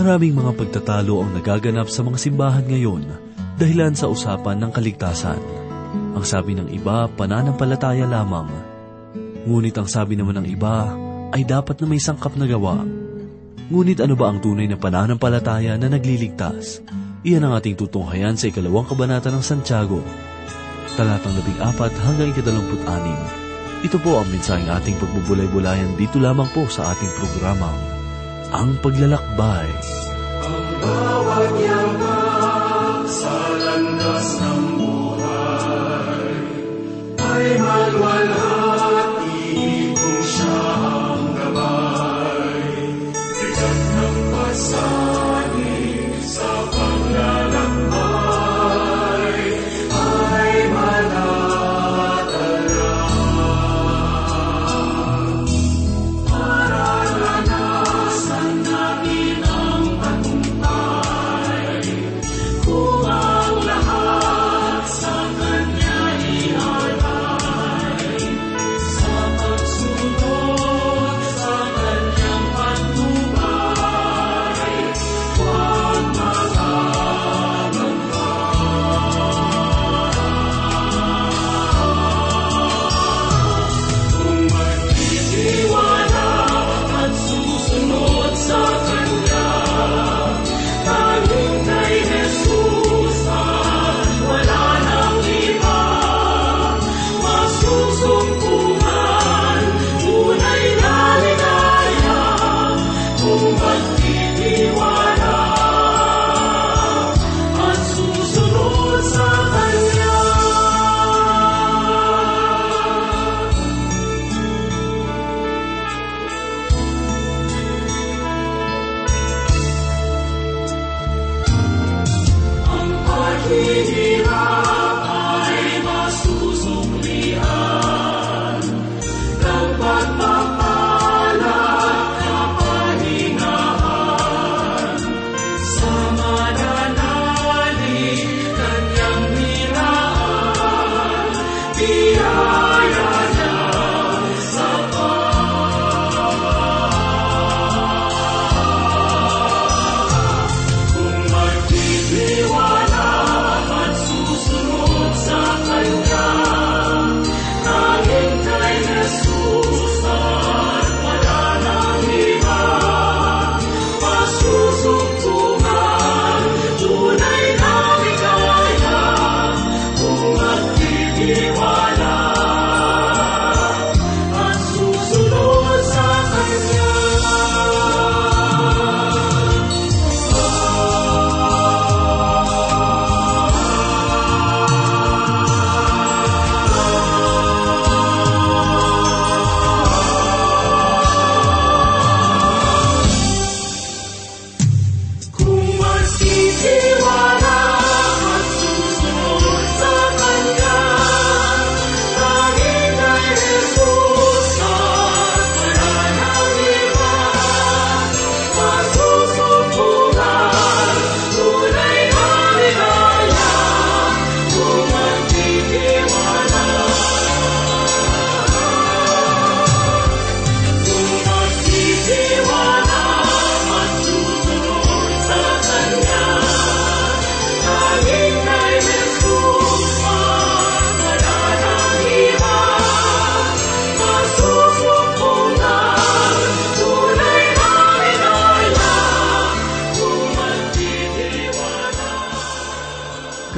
Maraming mga pagtatalo ang nagaganap sa mga simbahan ngayon dahilan sa usapan ng kaligtasan. Ang sabi ng iba, pananampalataya lamang. Ngunit ang sabi naman ng iba ay dapat na may sangkap na gawa. Ngunit ano ba ang tunay na pananampalataya na nagliligtas? Iyan ang ating tutunghayan sa ikalawang kabanata ng Santiago. Talatang labing apat hanggang ikadalamput anim. Ito po ang mensaheng ating pagbubulay-bulayan dito lamang po sa ating programang Ang Paglalakbay. Ang bawat yaman sa landas ng buhay ay malwalhati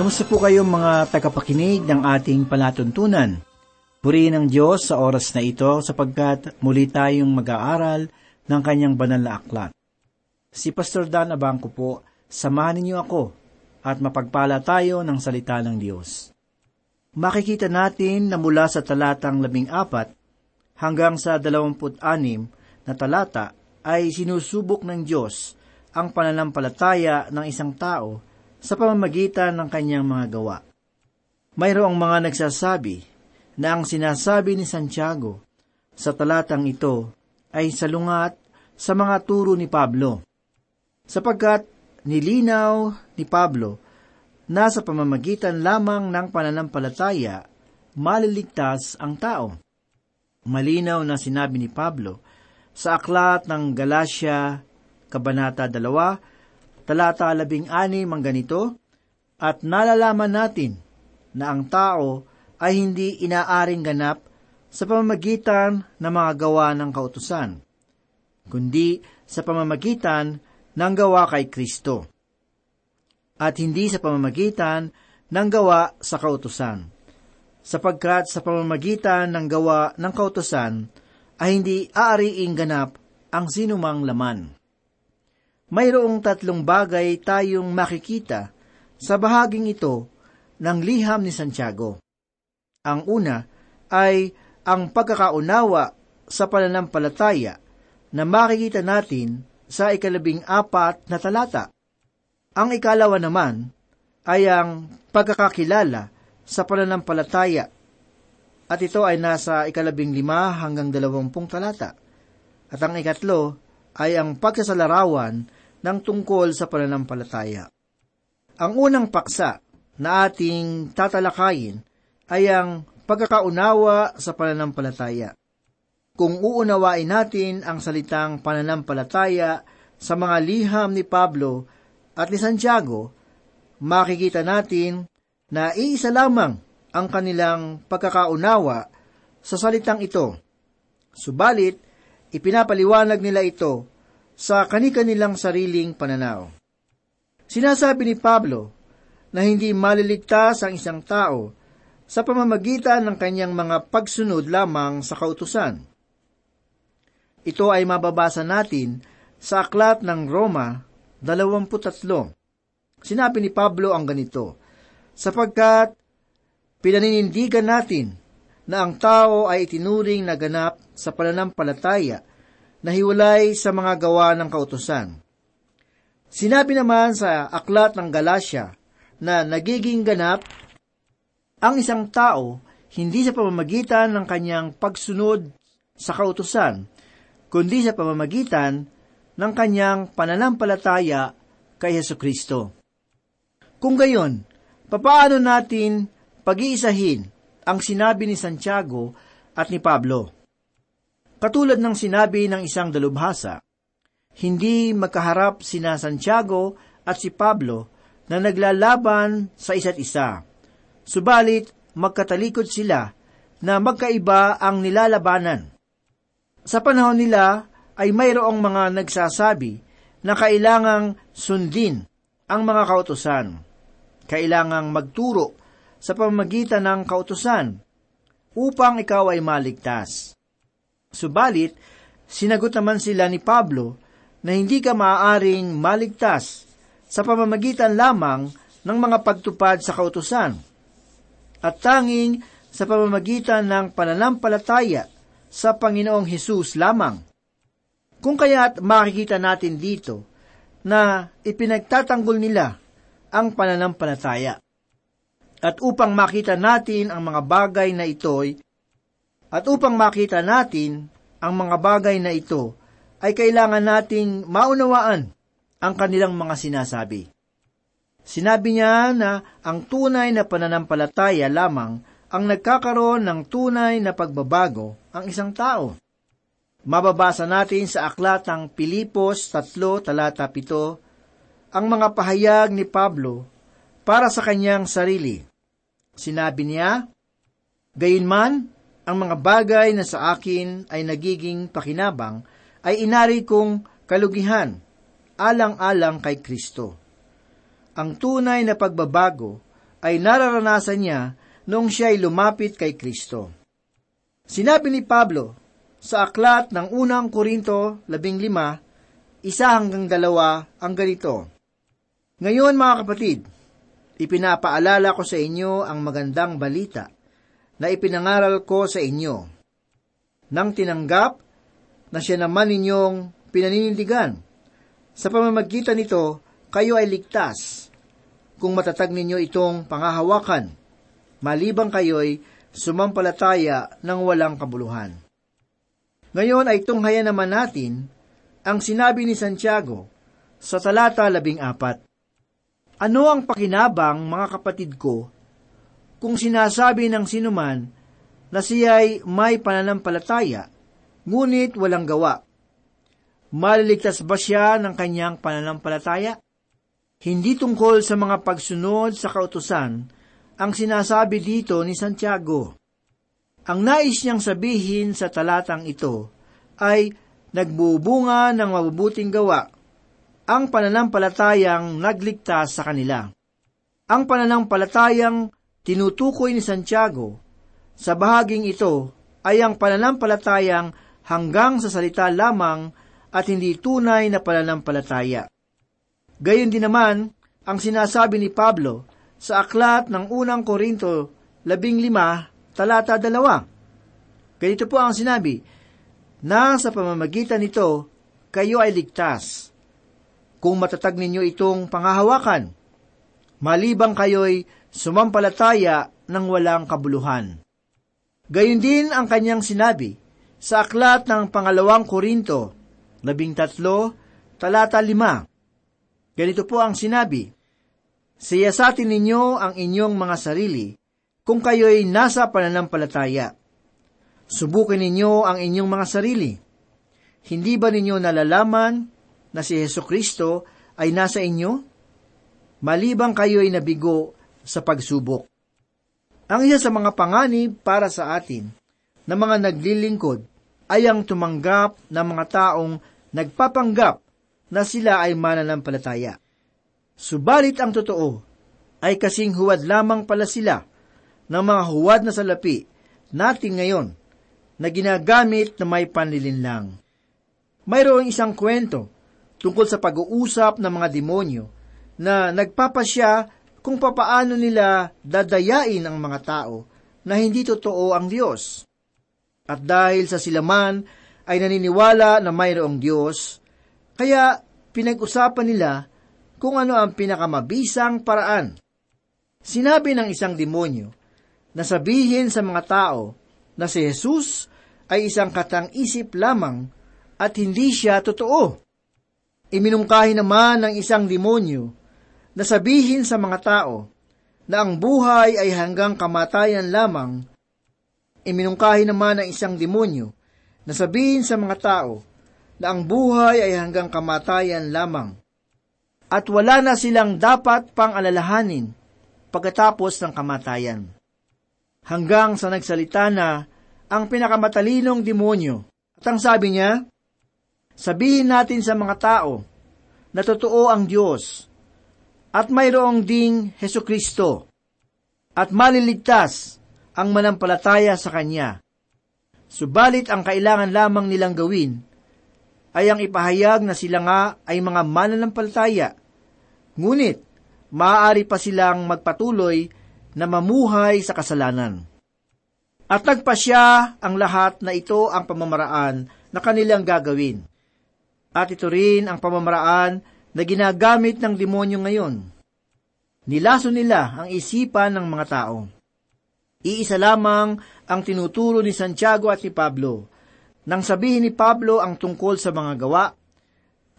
Kamusta po kayo mga tagapakinig ng ating palatuntunan? Purihin ang Diyos sa oras na ito sapagkat muli tayong mag-aaral ng kanyang banal na aklat. Si Pastor Dan Abangco po, samahan ninyo ako at mapagpala tayo ng salita ng Diyos. Makikita natin na mula sa talatang labing apat hanggang sa dalawamput anim na talata ay sinusubok ng Diyos ang pananampalataya ng isang tao sa pamamagitan ng kanyang mga gawa. Mayroong mga nagsasabi na ang sinasabi ni Santiago sa talatang ito ay salungat sa mga turo ni Pablo. Sapagkat nilinaw ni Pablo na sa pamamagitan lamang ng pananampalataya, maliligtas ang tao. Malinaw na sinabi ni Pablo sa aklat ng Galacia, Kabanata 2, talata labing anim ang ganito, At nalalaman natin na ang tao ay hindi inaaring ganap sa pamamagitan ng mga gawa ng kautusan, kundi sa pamamagitan ng gawa kay Kristo. At hindi sa pamamagitan ng gawa sa kautusan. Sapagkat sa pamamagitan ng gawa ng kautusan ay hindi aariing ganap ang sinumang laman. Mayroong tatlong bagay tayong makikita sa bahaging ito ng liham ni Santiago. Ang una ay ang pagkakaunawa sa pananampalataya na makikita natin sa ikalabing apat na talata. Ang ikalawa naman ay ang pagkakakilala sa pananampalataya at ito ay nasa ikalabing lima hanggang dalawampung talata. At ang ikatlo ay ang pagkasalarawan ng tungkol sa pananampalataya. Ang unang paksa na ating tatalakayin ay ang pagkakaunawa sa pananampalataya. Kung uunawain natin ang salitang pananampalataya sa mga liham ni Pablo at ni Santiago, makikita natin na iisa lamang ang kanilang pagkakaunawa sa salitang ito. Subalit, ipinapaliwanag nila ito sa kani-kanilang sariling pananaw. Sinasabi ni Pablo na hindi maliligtas ang isang tao sa pamamagitan ng kanyang mga pagsunod lamang sa kautusan. Ito ay mababasa natin sa aklat ng Roma 23. Sinabi ni Pablo ang ganito, sapagkat pinaninindigan natin na ang tao ay itinuring na ganap sa pananampalataya na hiwalay sa mga gawa ng kautusan. Sinabi naman sa aklat ng Galasya na nagiging ganap ang isang tao hindi sa pamamagitan ng kanyang pagsunod sa kautusan, kundi sa pamamagitan ng kanyang pananampalataya kay Heso Kristo. Kung gayon, papaano natin pag-iisahin ang sinabi ni Santiago at ni Pablo? Katulad ng sinabi ng isang dalubhasa, hindi magkaharap sina Santiago at si Pablo na naglalaban sa isa't isa. Subalit, magkatalikod sila na magkaiba ang nilalabanan. Sa panahon nila ay mayroong mga nagsasabi na kailangang sundin ang mga kautusan. Kailangang magturo sa pamamagitan ng kautusan upang ikaw ay maligtas. Subalit, sinagot naman sila ni Pablo na hindi ka maaaring maligtas sa pamamagitan lamang ng mga pagtupad sa kautusan at tanging sa pamamagitan ng pananampalataya sa Panginoong Hesus lamang. Kung kaya't makikita natin dito na ipinagtatanggol nila ang pananampalataya. At upang makita natin ang mga bagay na ito'y at upang makita natin ang mga bagay na ito, ay kailangan nating maunawaan ang kanilang mga sinasabi. Sinabi niya na ang tunay na pananampalataya lamang ang nagkakaroon ng tunay na pagbabago ang isang tao. Mababasa natin sa aklat ng Pilipos 3 talata 7 ang mga pahayag ni Pablo para sa kanyang sarili. Sinabi niya, Gayunman, ang mga bagay na sa akin ay nagiging pakinabang ay inari kong kalugihan, alang-alang kay Kristo. Ang tunay na pagbabago ay nararanasan niya noong siya ay lumapit kay Kristo. Sinabi ni Pablo sa aklat ng unang Korinto 15, isa hanggang dalawa ang ganito. Ngayon mga kapatid, ipinapaalala ko sa inyo ang magandang balita – na ipinangaral ko sa inyo. Nang tinanggap na siya naman ninyong pinaninindigan. Sa pamamagitan nito, kayo ay ligtas. Kung matatag ninyo itong pangahawakan, malibang kayo'y sumampalataya ng walang kabuluhan. Ngayon ay tunghaya naman natin ang sinabi ni Santiago sa talata labing apat. Ano ang pakinabang, mga kapatid ko, kung sinasabi ng sinuman na siya'y may pananampalataya, ngunit walang gawa. Maliligtas ba siya ng kanyang pananampalataya? Hindi tungkol sa mga pagsunod sa kautusan ang sinasabi dito ni Santiago. Ang nais niyang sabihin sa talatang ito ay nagbubunga ng mabubuting gawa ang pananampalatayang nagligtas sa kanila. Ang pananampalatayang tinutukoy ni Santiago sa bahaging ito ay ang pananampalatayang hanggang sa salita lamang at hindi tunay na pananampalataya. Gayon din naman ang sinasabi ni Pablo sa aklat ng unang Korinto, labing lima, talata dalawa. Ganito po ang sinabi, na sa pamamagitan nito, kayo ay ligtas. Kung matatag ninyo itong pangahawakan, malibang kayo'y sumampalataya ng walang kabuluhan. Gayon din ang kanyang sinabi sa aklat ng pangalawang Korinto, labing tatlo, talata lima. Ganito po ang sinabi, Siyasatin ninyo ang inyong mga sarili kung kayo'y nasa pananampalataya. Subukin ninyo ang inyong mga sarili. Hindi ba ninyo nalalaman na si Yesu Kristo ay nasa inyo? Malibang kayo'y nabigo sa pagsubok. Ang isa sa mga panganib para sa atin na mga naglilingkod ay ang tumanggap ng mga taong nagpapanggap na sila ay mananampalataya. Subalit ang totoo ay kasing huwad lamang pala sila ng mga huwad na salapi natin ngayon na ginagamit na may panlilinlang. Mayroong isang kwento tungkol sa pag-uusap ng mga demonyo na nagpapasya kung papaano nila dadayain ang mga tao na hindi totoo ang Diyos. At dahil sa silaman ay naniniwala na mayroong Diyos, kaya pinag-usapan nila kung ano ang pinakamabisang paraan. Sinabi ng isang demonyo na sabihin sa mga tao na si Jesus ay isang katang-isip lamang at hindi siya totoo. Iminungkahi naman ng isang demonyo na sabihin sa mga tao na ang buhay ay hanggang kamatayan lamang. Iminungkahi naman ng isang demonyo na sabihin sa mga tao na ang buhay ay hanggang kamatayan lamang at wala na silang dapat pang alalahanin pagkatapos ng kamatayan. Hanggang sa nagsalita na ang pinakamatalinong demonyo. At ang sabi niya, sabihin natin sa mga tao na totoo ang Diyos at mayroong ding Heso Kristo at maliligtas ang manampalataya sa Kanya. Subalit ang kailangan lamang nilang gawin ay ang ipahayag na sila nga ay mga mananampalataya Ngunit, maaari pa silang magpatuloy na mamuhay sa kasalanan. At nagpasya ang lahat na ito ang pamamaraan na kanilang gagawin. At ito rin ang pamamaraan na ginagamit ng demonyo ngayon. Nilaso nila ang isipan ng mga tao. Iisa lamang ang tinuturo ni Santiago at ni Pablo. Nang sabihin ni Pablo ang tungkol sa mga gawa,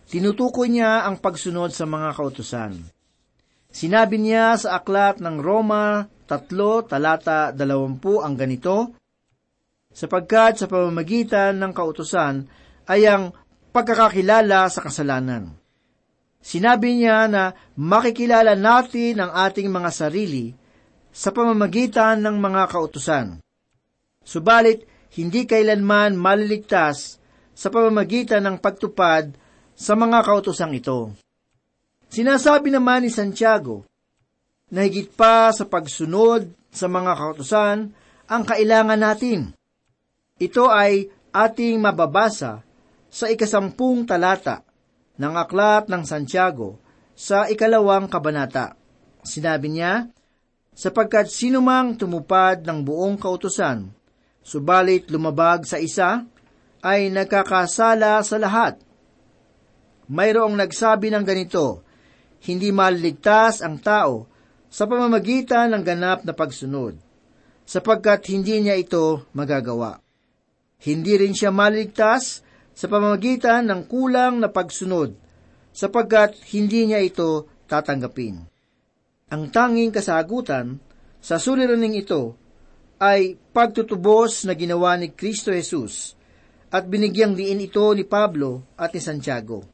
Tinutukoy niya ang pagsunod sa mga kautusan. Sinabi niya sa aklat ng Roma 3 talata 20 ang ganito, sapagkat sa pamamagitan ng kautusan ay ang pagkakakilala sa kasalanan. Sinabi niya na makikilala natin ang ating mga sarili sa pamamagitan ng mga kautusan. Subalit, hindi kailanman maliligtas sa pamamagitan ng pagtupad sa mga kautosang ito. Sinasabi naman ni Santiago na higit pa sa pagsunod sa mga kautosan ang kailangan natin. Ito ay ating mababasa sa ikasampung talata ng aklat ng Santiago sa ikalawang kabanata. Sinabi niya, sapagkat sinumang tumupad ng buong kautosan, subalit lumabag sa isa, ay nagkakasala sa lahat mayroong nagsabi ng ganito, hindi maliligtas ang tao sa pamamagitan ng ganap na pagsunod, sapagkat hindi niya ito magagawa. Hindi rin siya maliligtas sa pamamagitan ng kulang na pagsunod, sapagkat hindi niya ito tatanggapin. Ang tanging kasagutan sa suliraning ito ay pagtutubos na ginawa ni Kristo Jesus at binigyang diin ito ni Pablo at ni Santiago.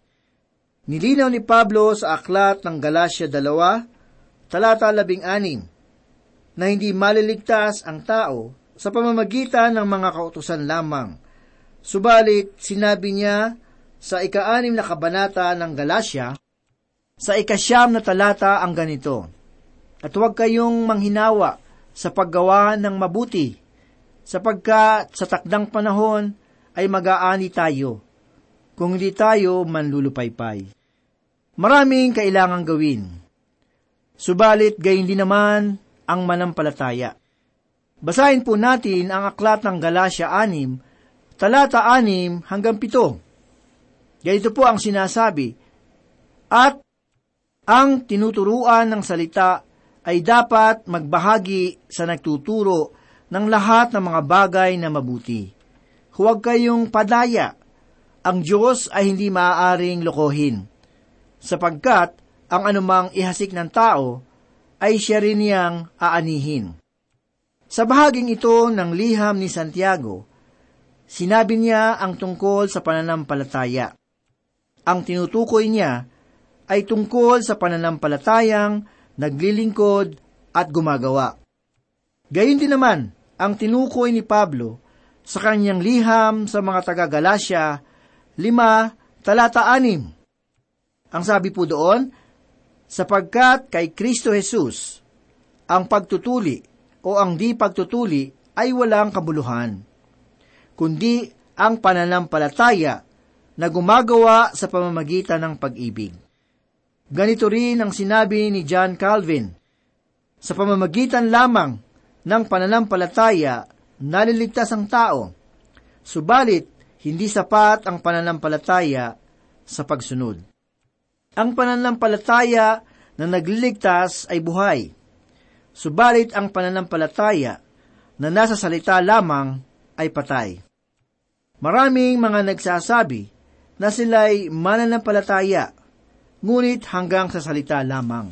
Nilinaw ni Pablo sa aklat ng Galatia 2, talata 16, na hindi maliligtas ang tao sa pamamagitan ng mga kautusan lamang. Subalit, sinabi niya sa ikaanim na kabanata ng Galatia, sa ikasyam na talata ang ganito, At huwag kayong manghinawa sa paggawa ng mabuti, sapagkat sa takdang panahon ay mag-aani tayo, kung hindi tayo manlulupaypay. Maraming kailangang gawin. Subalit gayon din naman ang manampalataya. Basahin po natin ang aklat ng Galatia 6, talata 6 hanggang 7. Ganito po ang sinasabi, At ang tinuturuan ng salita ay dapat magbahagi sa nagtuturo ng lahat ng mga bagay na mabuti. Huwag kayong padaya. Ang Diyos ay hindi maaaring lokohin, sapagkat ang anumang ihasik ng tao ay siya rin niyang aanihin. Sa bahaging ito ng liham ni Santiago, sinabi niya ang tungkol sa pananampalataya. Ang tinutukoy niya ay tungkol sa pananampalatayang naglilingkod at gumagawa. Gayun din naman ang tinukoy ni Pablo sa kanyang liham sa mga taga-Galasya, lima, talata anim. Ang sabi po doon, sapagkat kay Kristo Jesus, ang pagtutuli o ang di pagtutuli ay walang kabuluhan, kundi ang pananampalataya na gumagawa sa pamamagitan ng pag-ibig. Ganito rin ang sinabi ni John Calvin, sa pamamagitan lamang ng pananampalataya, naliligtas ang tao. Subalit, hindi sapat ang pananampalataya sa pagsunod. Ang pananampalataya na nagliligtas ay buhay. Subalit ang pananampalataya na nasa salita lamang ay patay. Maraming mga nagsasabi na sila'y mananampalataya, ngunit hanggang sa salita lamang.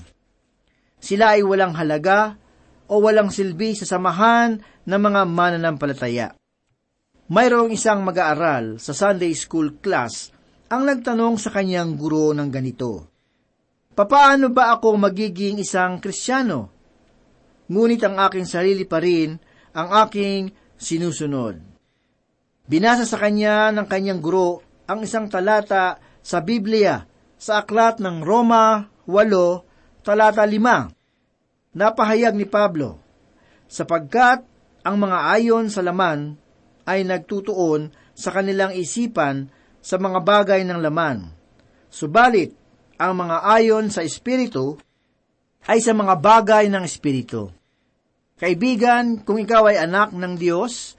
Sila ay walang halaga o walang silbi sa samahan ng mga mananampalataya. Mayroong isang mag-aaral sa Sunday School class ang nagtanong sa kanyang guro ng ganito, Papaano ba ako magiging isang Kristiyano? Ngunit ang aking sarili pa rin ang aking sinusunod. Binasa sa kanya ng kanyang guro ang isang talata sa Biblia sa aklat ng Roma 8, talata 5. Napahayag ni Pablo, sapagkat ang mga ayon sa laman ay nagtutuon sa kanilang isipan sa mga bagay ng laman. Subalit, ang mga ayon sa Espiritu ay sa mga bagay ng Espiritu. Kaibigan, kung ikaw ay anak ng Diyos,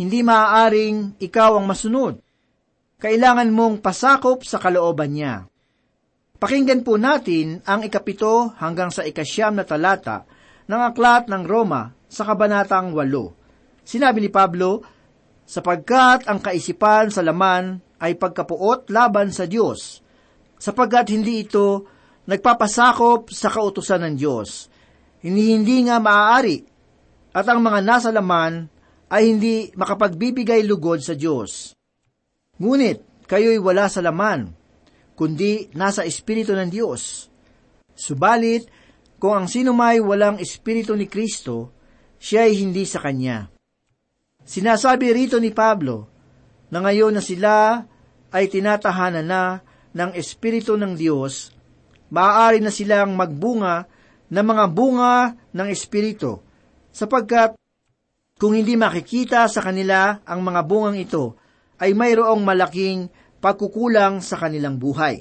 hindi maaaring ikaw ang masunod. Kailangan mong pasakop sa kalooban niya. Pakinggan po natin ang ikapito hanggang sa ikasyam na talata ng aklat ng Roma sa kabanatang walo. Sinabi ni Pablo, sapagkat ang kaisipan sa laman ay pagkapuot laban sa Diyos, sapagkat hindi ito nagpapasakop sa kautusan ng Diyos. Hindi hindi nga maaari, at ang mga nasa laman ay hindi makapagbibigay lugod sa Diyos. Ngunit, kayo'y wala sa laman, kundi nasa Espiritu ng Diyos. Subalit, kung ang sino may walang Espiritu ni Kristo, siya ay hindi sa Kanya. Sinasabi rito ni Pablo na ngayon na sila ay tinatahanan na ng Espiritu ng Diyos, maaari na silang magbunga ng mga bunga ng Espiritu, sapagkat kung hindi makikita sa kanila ang mga bungang ito, ay mayroong malaking pagkukulang sa kanilang buhay.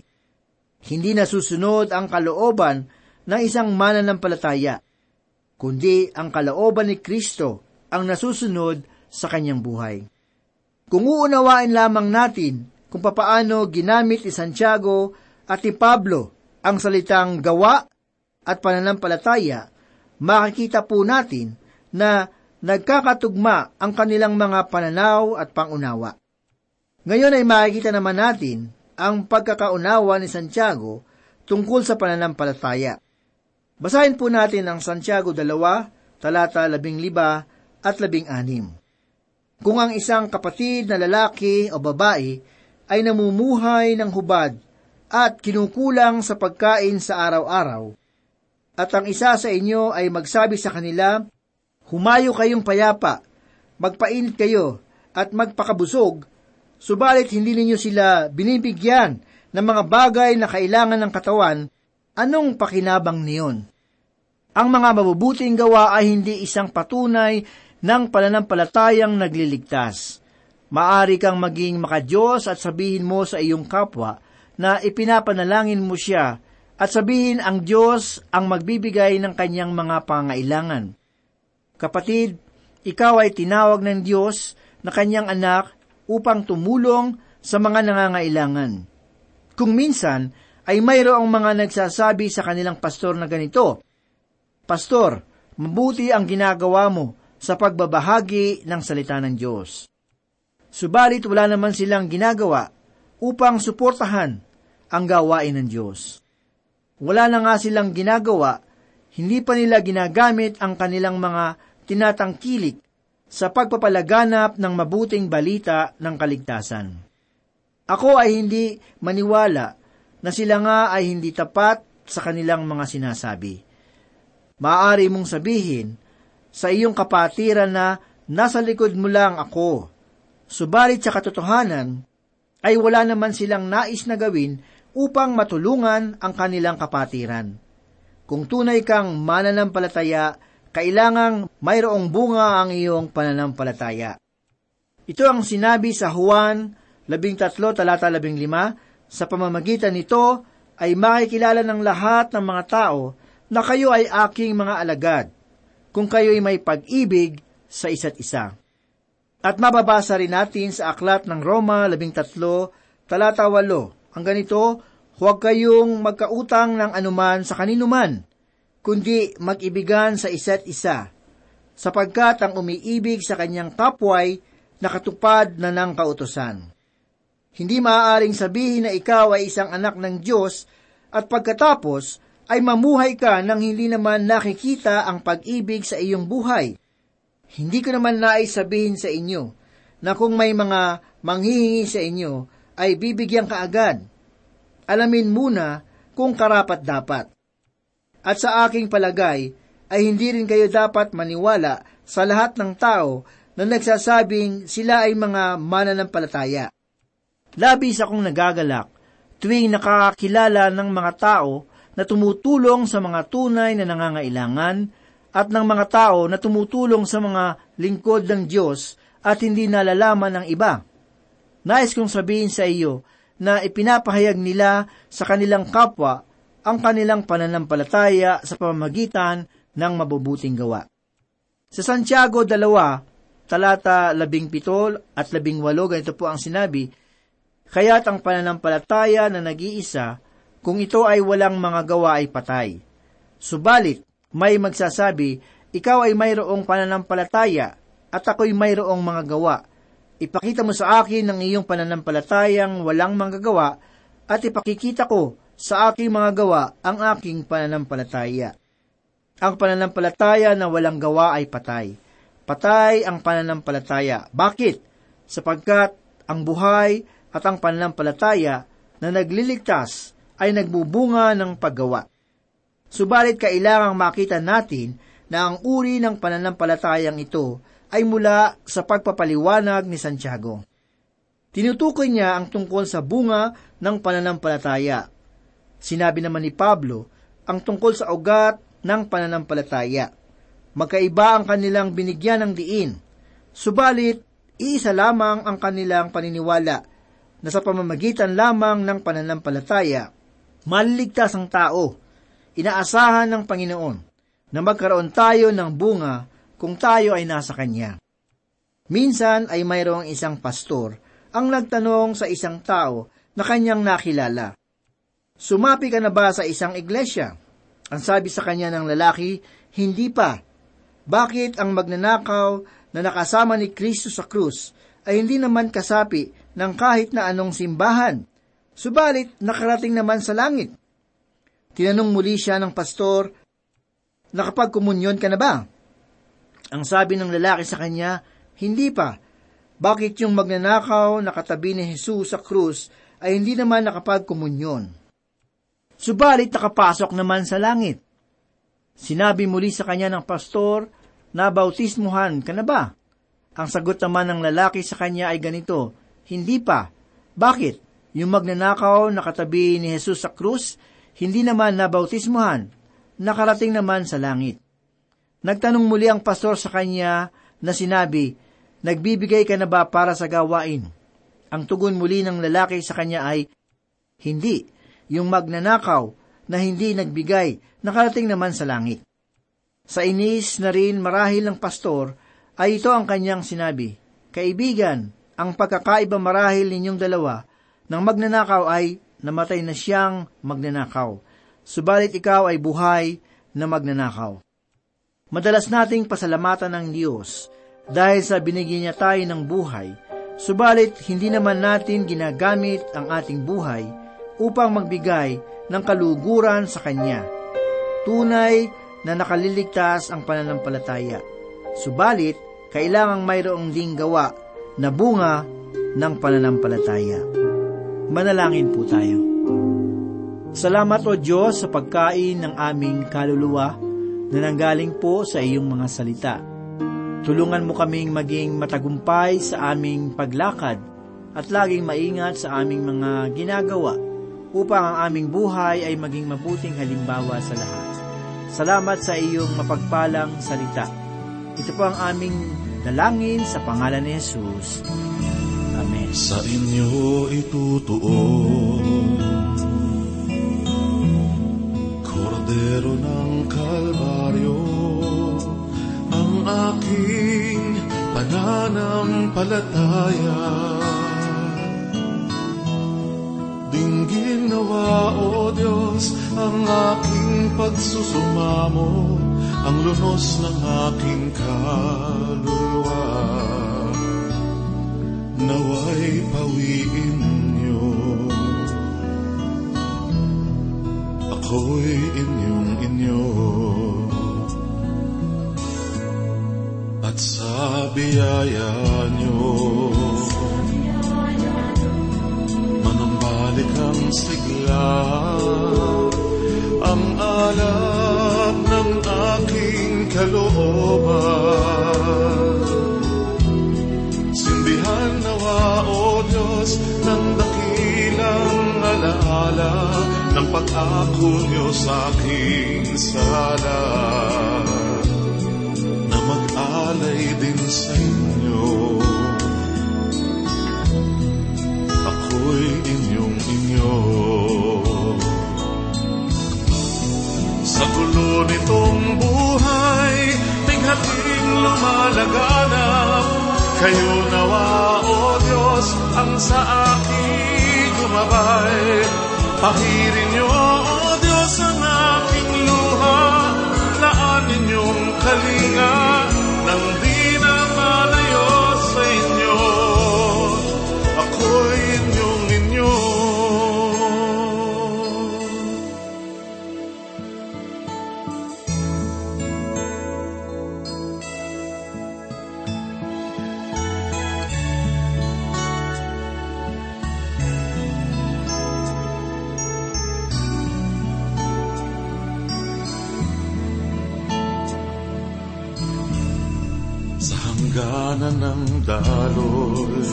Hindi nasusunod ang kalooban ng isang mananampalataya, kundi ang kalooban ni Kristo ang nasusunod sa kanyang buhay. Kung uunawain lamang natin kung papaano ginamit ni Santiago at ni Pablo ang salitang gawa at pananampalataya, makikita po natin na nagkakatugma ang kanilang mga pananaw at pangunawa. Ngayon ay makikita naman natin ang pagkakaunawa ni Santiago tungkol sa pananampalataya. Basahin po natin ang Santiago 2, talata 15 at 16. Kung ang isang kapatid na lalaki o babae ay namumuhay ng hubad at kinukulang sa pagkain sa araw-araw, at ang isa sa inyo ay magsabi sa kanila, Humayo kayong payapa, magpainit kayo, at magpakabusog, subalit hindi ninyo sila binibigyan ng mga bagay na kailangan ng katawan, anong pakinabang niyon? Ang mga mabubuting gawa ay hindi isang patunay ng pananampalatayang nagliligtas. Maari kang maging makadiyos at sabihin mo sa iyong kapwa na ipinapanalangin mo siya at sabihin ang Diyos ang magbibigay ng kanyang mga pangailangan. Kapatid, ikaw ay tinawag ng Diyos na kanyang anak upang tumulong sa mga nangangailangan. Kung minsan ay mayroong mga nagsasabi sa kanilang pastor na ganito, Pastor, mabuti ang ginagawa mo sa pagbabahagi ng salita ng Diyos. Subalit wala naman silang ginagawa upang suportahan ang gawain ng Diyos. Wala na nga silang ginagawa, hindi pa nila ginagamit ang kanilang mga tinatangkilik sa pagpapalaganap ng mabuting balita ng kaligtasan. Ako ay hindi maniwala na sila nga ay hindi tapat sa kanilang mga sinasabi. Maaari mong sabihin sa iyong kapatiran na nasa likod mo lang ako. Subalit sa katotohanan, ay wala naman silang nais na gawin upang matulungan ang kanilang kapatiran. Kung tunay kang mananampalataya, kailangang mayroong bunga ang iyong pananampalataya. Ito ang sinabi sa Juan 13 talata 15, sa pamamagitan nito ay makikilala ng lahat ng mga tao na kayo ay aking mga alagad, kung kayo ay may pag-ibig sa isa't isa. At mababasa rin natin sa aklat ng Roma 13, talata 8, ang ganito, Huwag kayong magkautang ng anuman sa kaninuman, kundi mag-ibigan sa isa't isa, sapagkat ang umiibig sa kanyang kapway nakatupad na ng kautosan. Hindi maaaring sabihin na ikaw ay isang anak ng Diyos at pagkatapos ay mamuhay ka nang hindi naman nakikita ang pag-ibig sa iyong buhay. Hindi ko naman nais sabihin sa inyo na kung may mga manghihingi sa inyo, ay bibigyan ka agad. Alamin muna kung karapat dapat. At sa aking palagay, ay hindi rin kayo dapat maniwala sa lahat ng tao na nagsasabing sila ay mga mananampalataya. Labis akong nagagalak tuwing nakakilala ng mga tao na tumutulong sa mga tunay na nangangailangan at ng mga tao na tumutulong sa mga lingkod ng Diyos at hindi nalalaman ng iba. Nais kong sabihin sa iyo na ipinapahayag nila sa kanilang kapwa ang kanilang pananampalataya sa pamamagitan ng mabubuting gawa. Sa Santiago 2, talata 17 at 18, ganito po ang sinabi, Kaya't ang pananampalataya na nag-iisa kung ito ay walang mga gawa ay patay. Subalit, may magsasabi, ikaw ay mayroong pananampalataya at ako'y mayroong mga gawa. Ipakita mo sa akin ang iyong pananampalatayang walang manggagawa at ipakikita ko sa aking mga gawa ang aking pananampalataya. Ang pananampalataya na walang gawa ay patay. Patay ang pananampalataya. Bakit? Sapagkat ang buhay at ang pananampalataya na nagliligtas ay nagbubunga ng paggawa. Subalit kailangang makita natin na ang uri ng pananampalatayang ito ay mula sa pagpapaliwanag ni Santiago. Tinutukoy niya ang tungkol sa bunga ng pananampalataya. Sinabi naman ni Pablo ang tungkol sa ugat ng pananampalataya. Magkaiba ang kanilang binigyan ng diin. Subalit, iisa lamang ang kanilang paniniwala na sa pamamagitan lamang ng pananampalataya Maliligtas ang tao. Inaasahan ng Panginoon na magkaroon tayo ng bunga kung tayo ay nasa Kanya. Minsan ay mayroong isang pastor ang nagtanong sa isang tao na kanyang nakilala. Sumapi ka na ba sa isang iglesia? Ang sabi sa kanya ng lalaki, hindi pa. Bakit ang magnanakaw na nakasama ni Kristo sa krus ay hindi naman kasapi ng kahit na anong simbahan? Subalit, nakarating naman sa langit. Tinanong muli siya ng pastor, Nakapagkumunyon ka na ba? Ang sabi ng lalaki sa kanya, Hindi pa. Bakit yung magnanakaw na katabi ni Jesus sa krus ay hindi naman nakapagkumunyon? Subalit nakapasok naman sa langit. Sinabi muli sa kanya ng pastor, na bautismuhan ka na ba? Ang sagot naman ng lalaki sa kanya ay ganito, Hindi pa. Bakit? Yung magnanakaw na katabi ni Jesus sa krus, hindi naman nabautismuhan. Nakarating naman sa langit. Nagtanong muli ang pastor sa kanya na sinabi, Nagbibigay ka na ba para sa gawain? Ang tugon muli ng lalaki sa kanya ay, Hindi. Yung magnanakaw na hindi nagbigay, nakarating naman sa langit. Sa inis na rin marahil ng pastor, ay ito ang kanyang sinabi, Kaibigan, ang pagkakaiba marahil ninyong dalawa, ng magnanakaw ay namatay na siyang magnanakaw, subalit ikaw ay buhay na magnanakaw. Madalas nating pasalamatan ng Diyos dahil sa binigyan niya tayo ng buhay, subalit hindi naman natin ginagamit ang ating buhay upang magbigay ng kaluguran sa Kanya. Tunay na nakaliligtas ang pananampalataya. Subalit, kailangang mayroong ding gawa na bunga ng pananampalataya. Manalangin po tayo. Salamat o Diyos sa pagkain ng aming kaluluwa na nanggaling po sa iyong mga salita. Tulungan mo kaming maging matagumpay sa aming paglakad at laging maingat sa aming mga ginagawa upang ang aming buhay ay maging mabuting halimbawa sa lahat. Salamat sa iyong mapagpalang salita. Ito po ang aming dalangin sa pangalan ni Jesus. Amen. Sa inyo itutuon Kordero ng Kalbaryo Ang aking pananampalataya Dinggin nawa, O Diyos, ang aking pagsusumamo, ang lunos ng aking kaluluwa. Naway pawiin niyo, ako'y inyong inyo. At sa biyaya niyo, sigla, ang alap ng aking kalooban. Sindihan nawa, O Diyos, ng dakilang alaala ng pag-ako niyo sa aking sala lumalaganap, kayo nawa, O Diyos, ang sa aking gumabay. Pahirin niyo, ng daloy.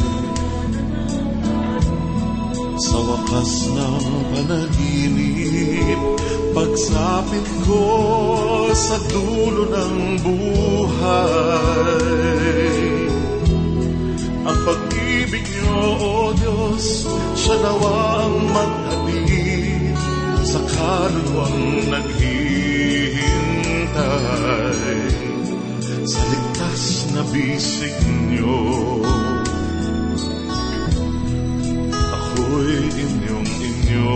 Sa wakas ng panaginip pagsapit ko sa dulo ng buhay. Ang pag-ibig niyo, O Diyos, siya nawa ang maghatid. Sa kaluluwang naghihintay sa ligtas na bisig niyo. Ako'y inyong inyo.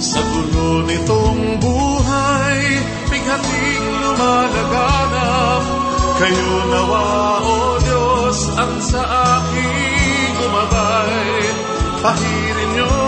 Sa gulo nitong buhay, bighating lumalaganap, kayo nawa, O Diyos, ang sa aking gumabay. Pahirin niyo,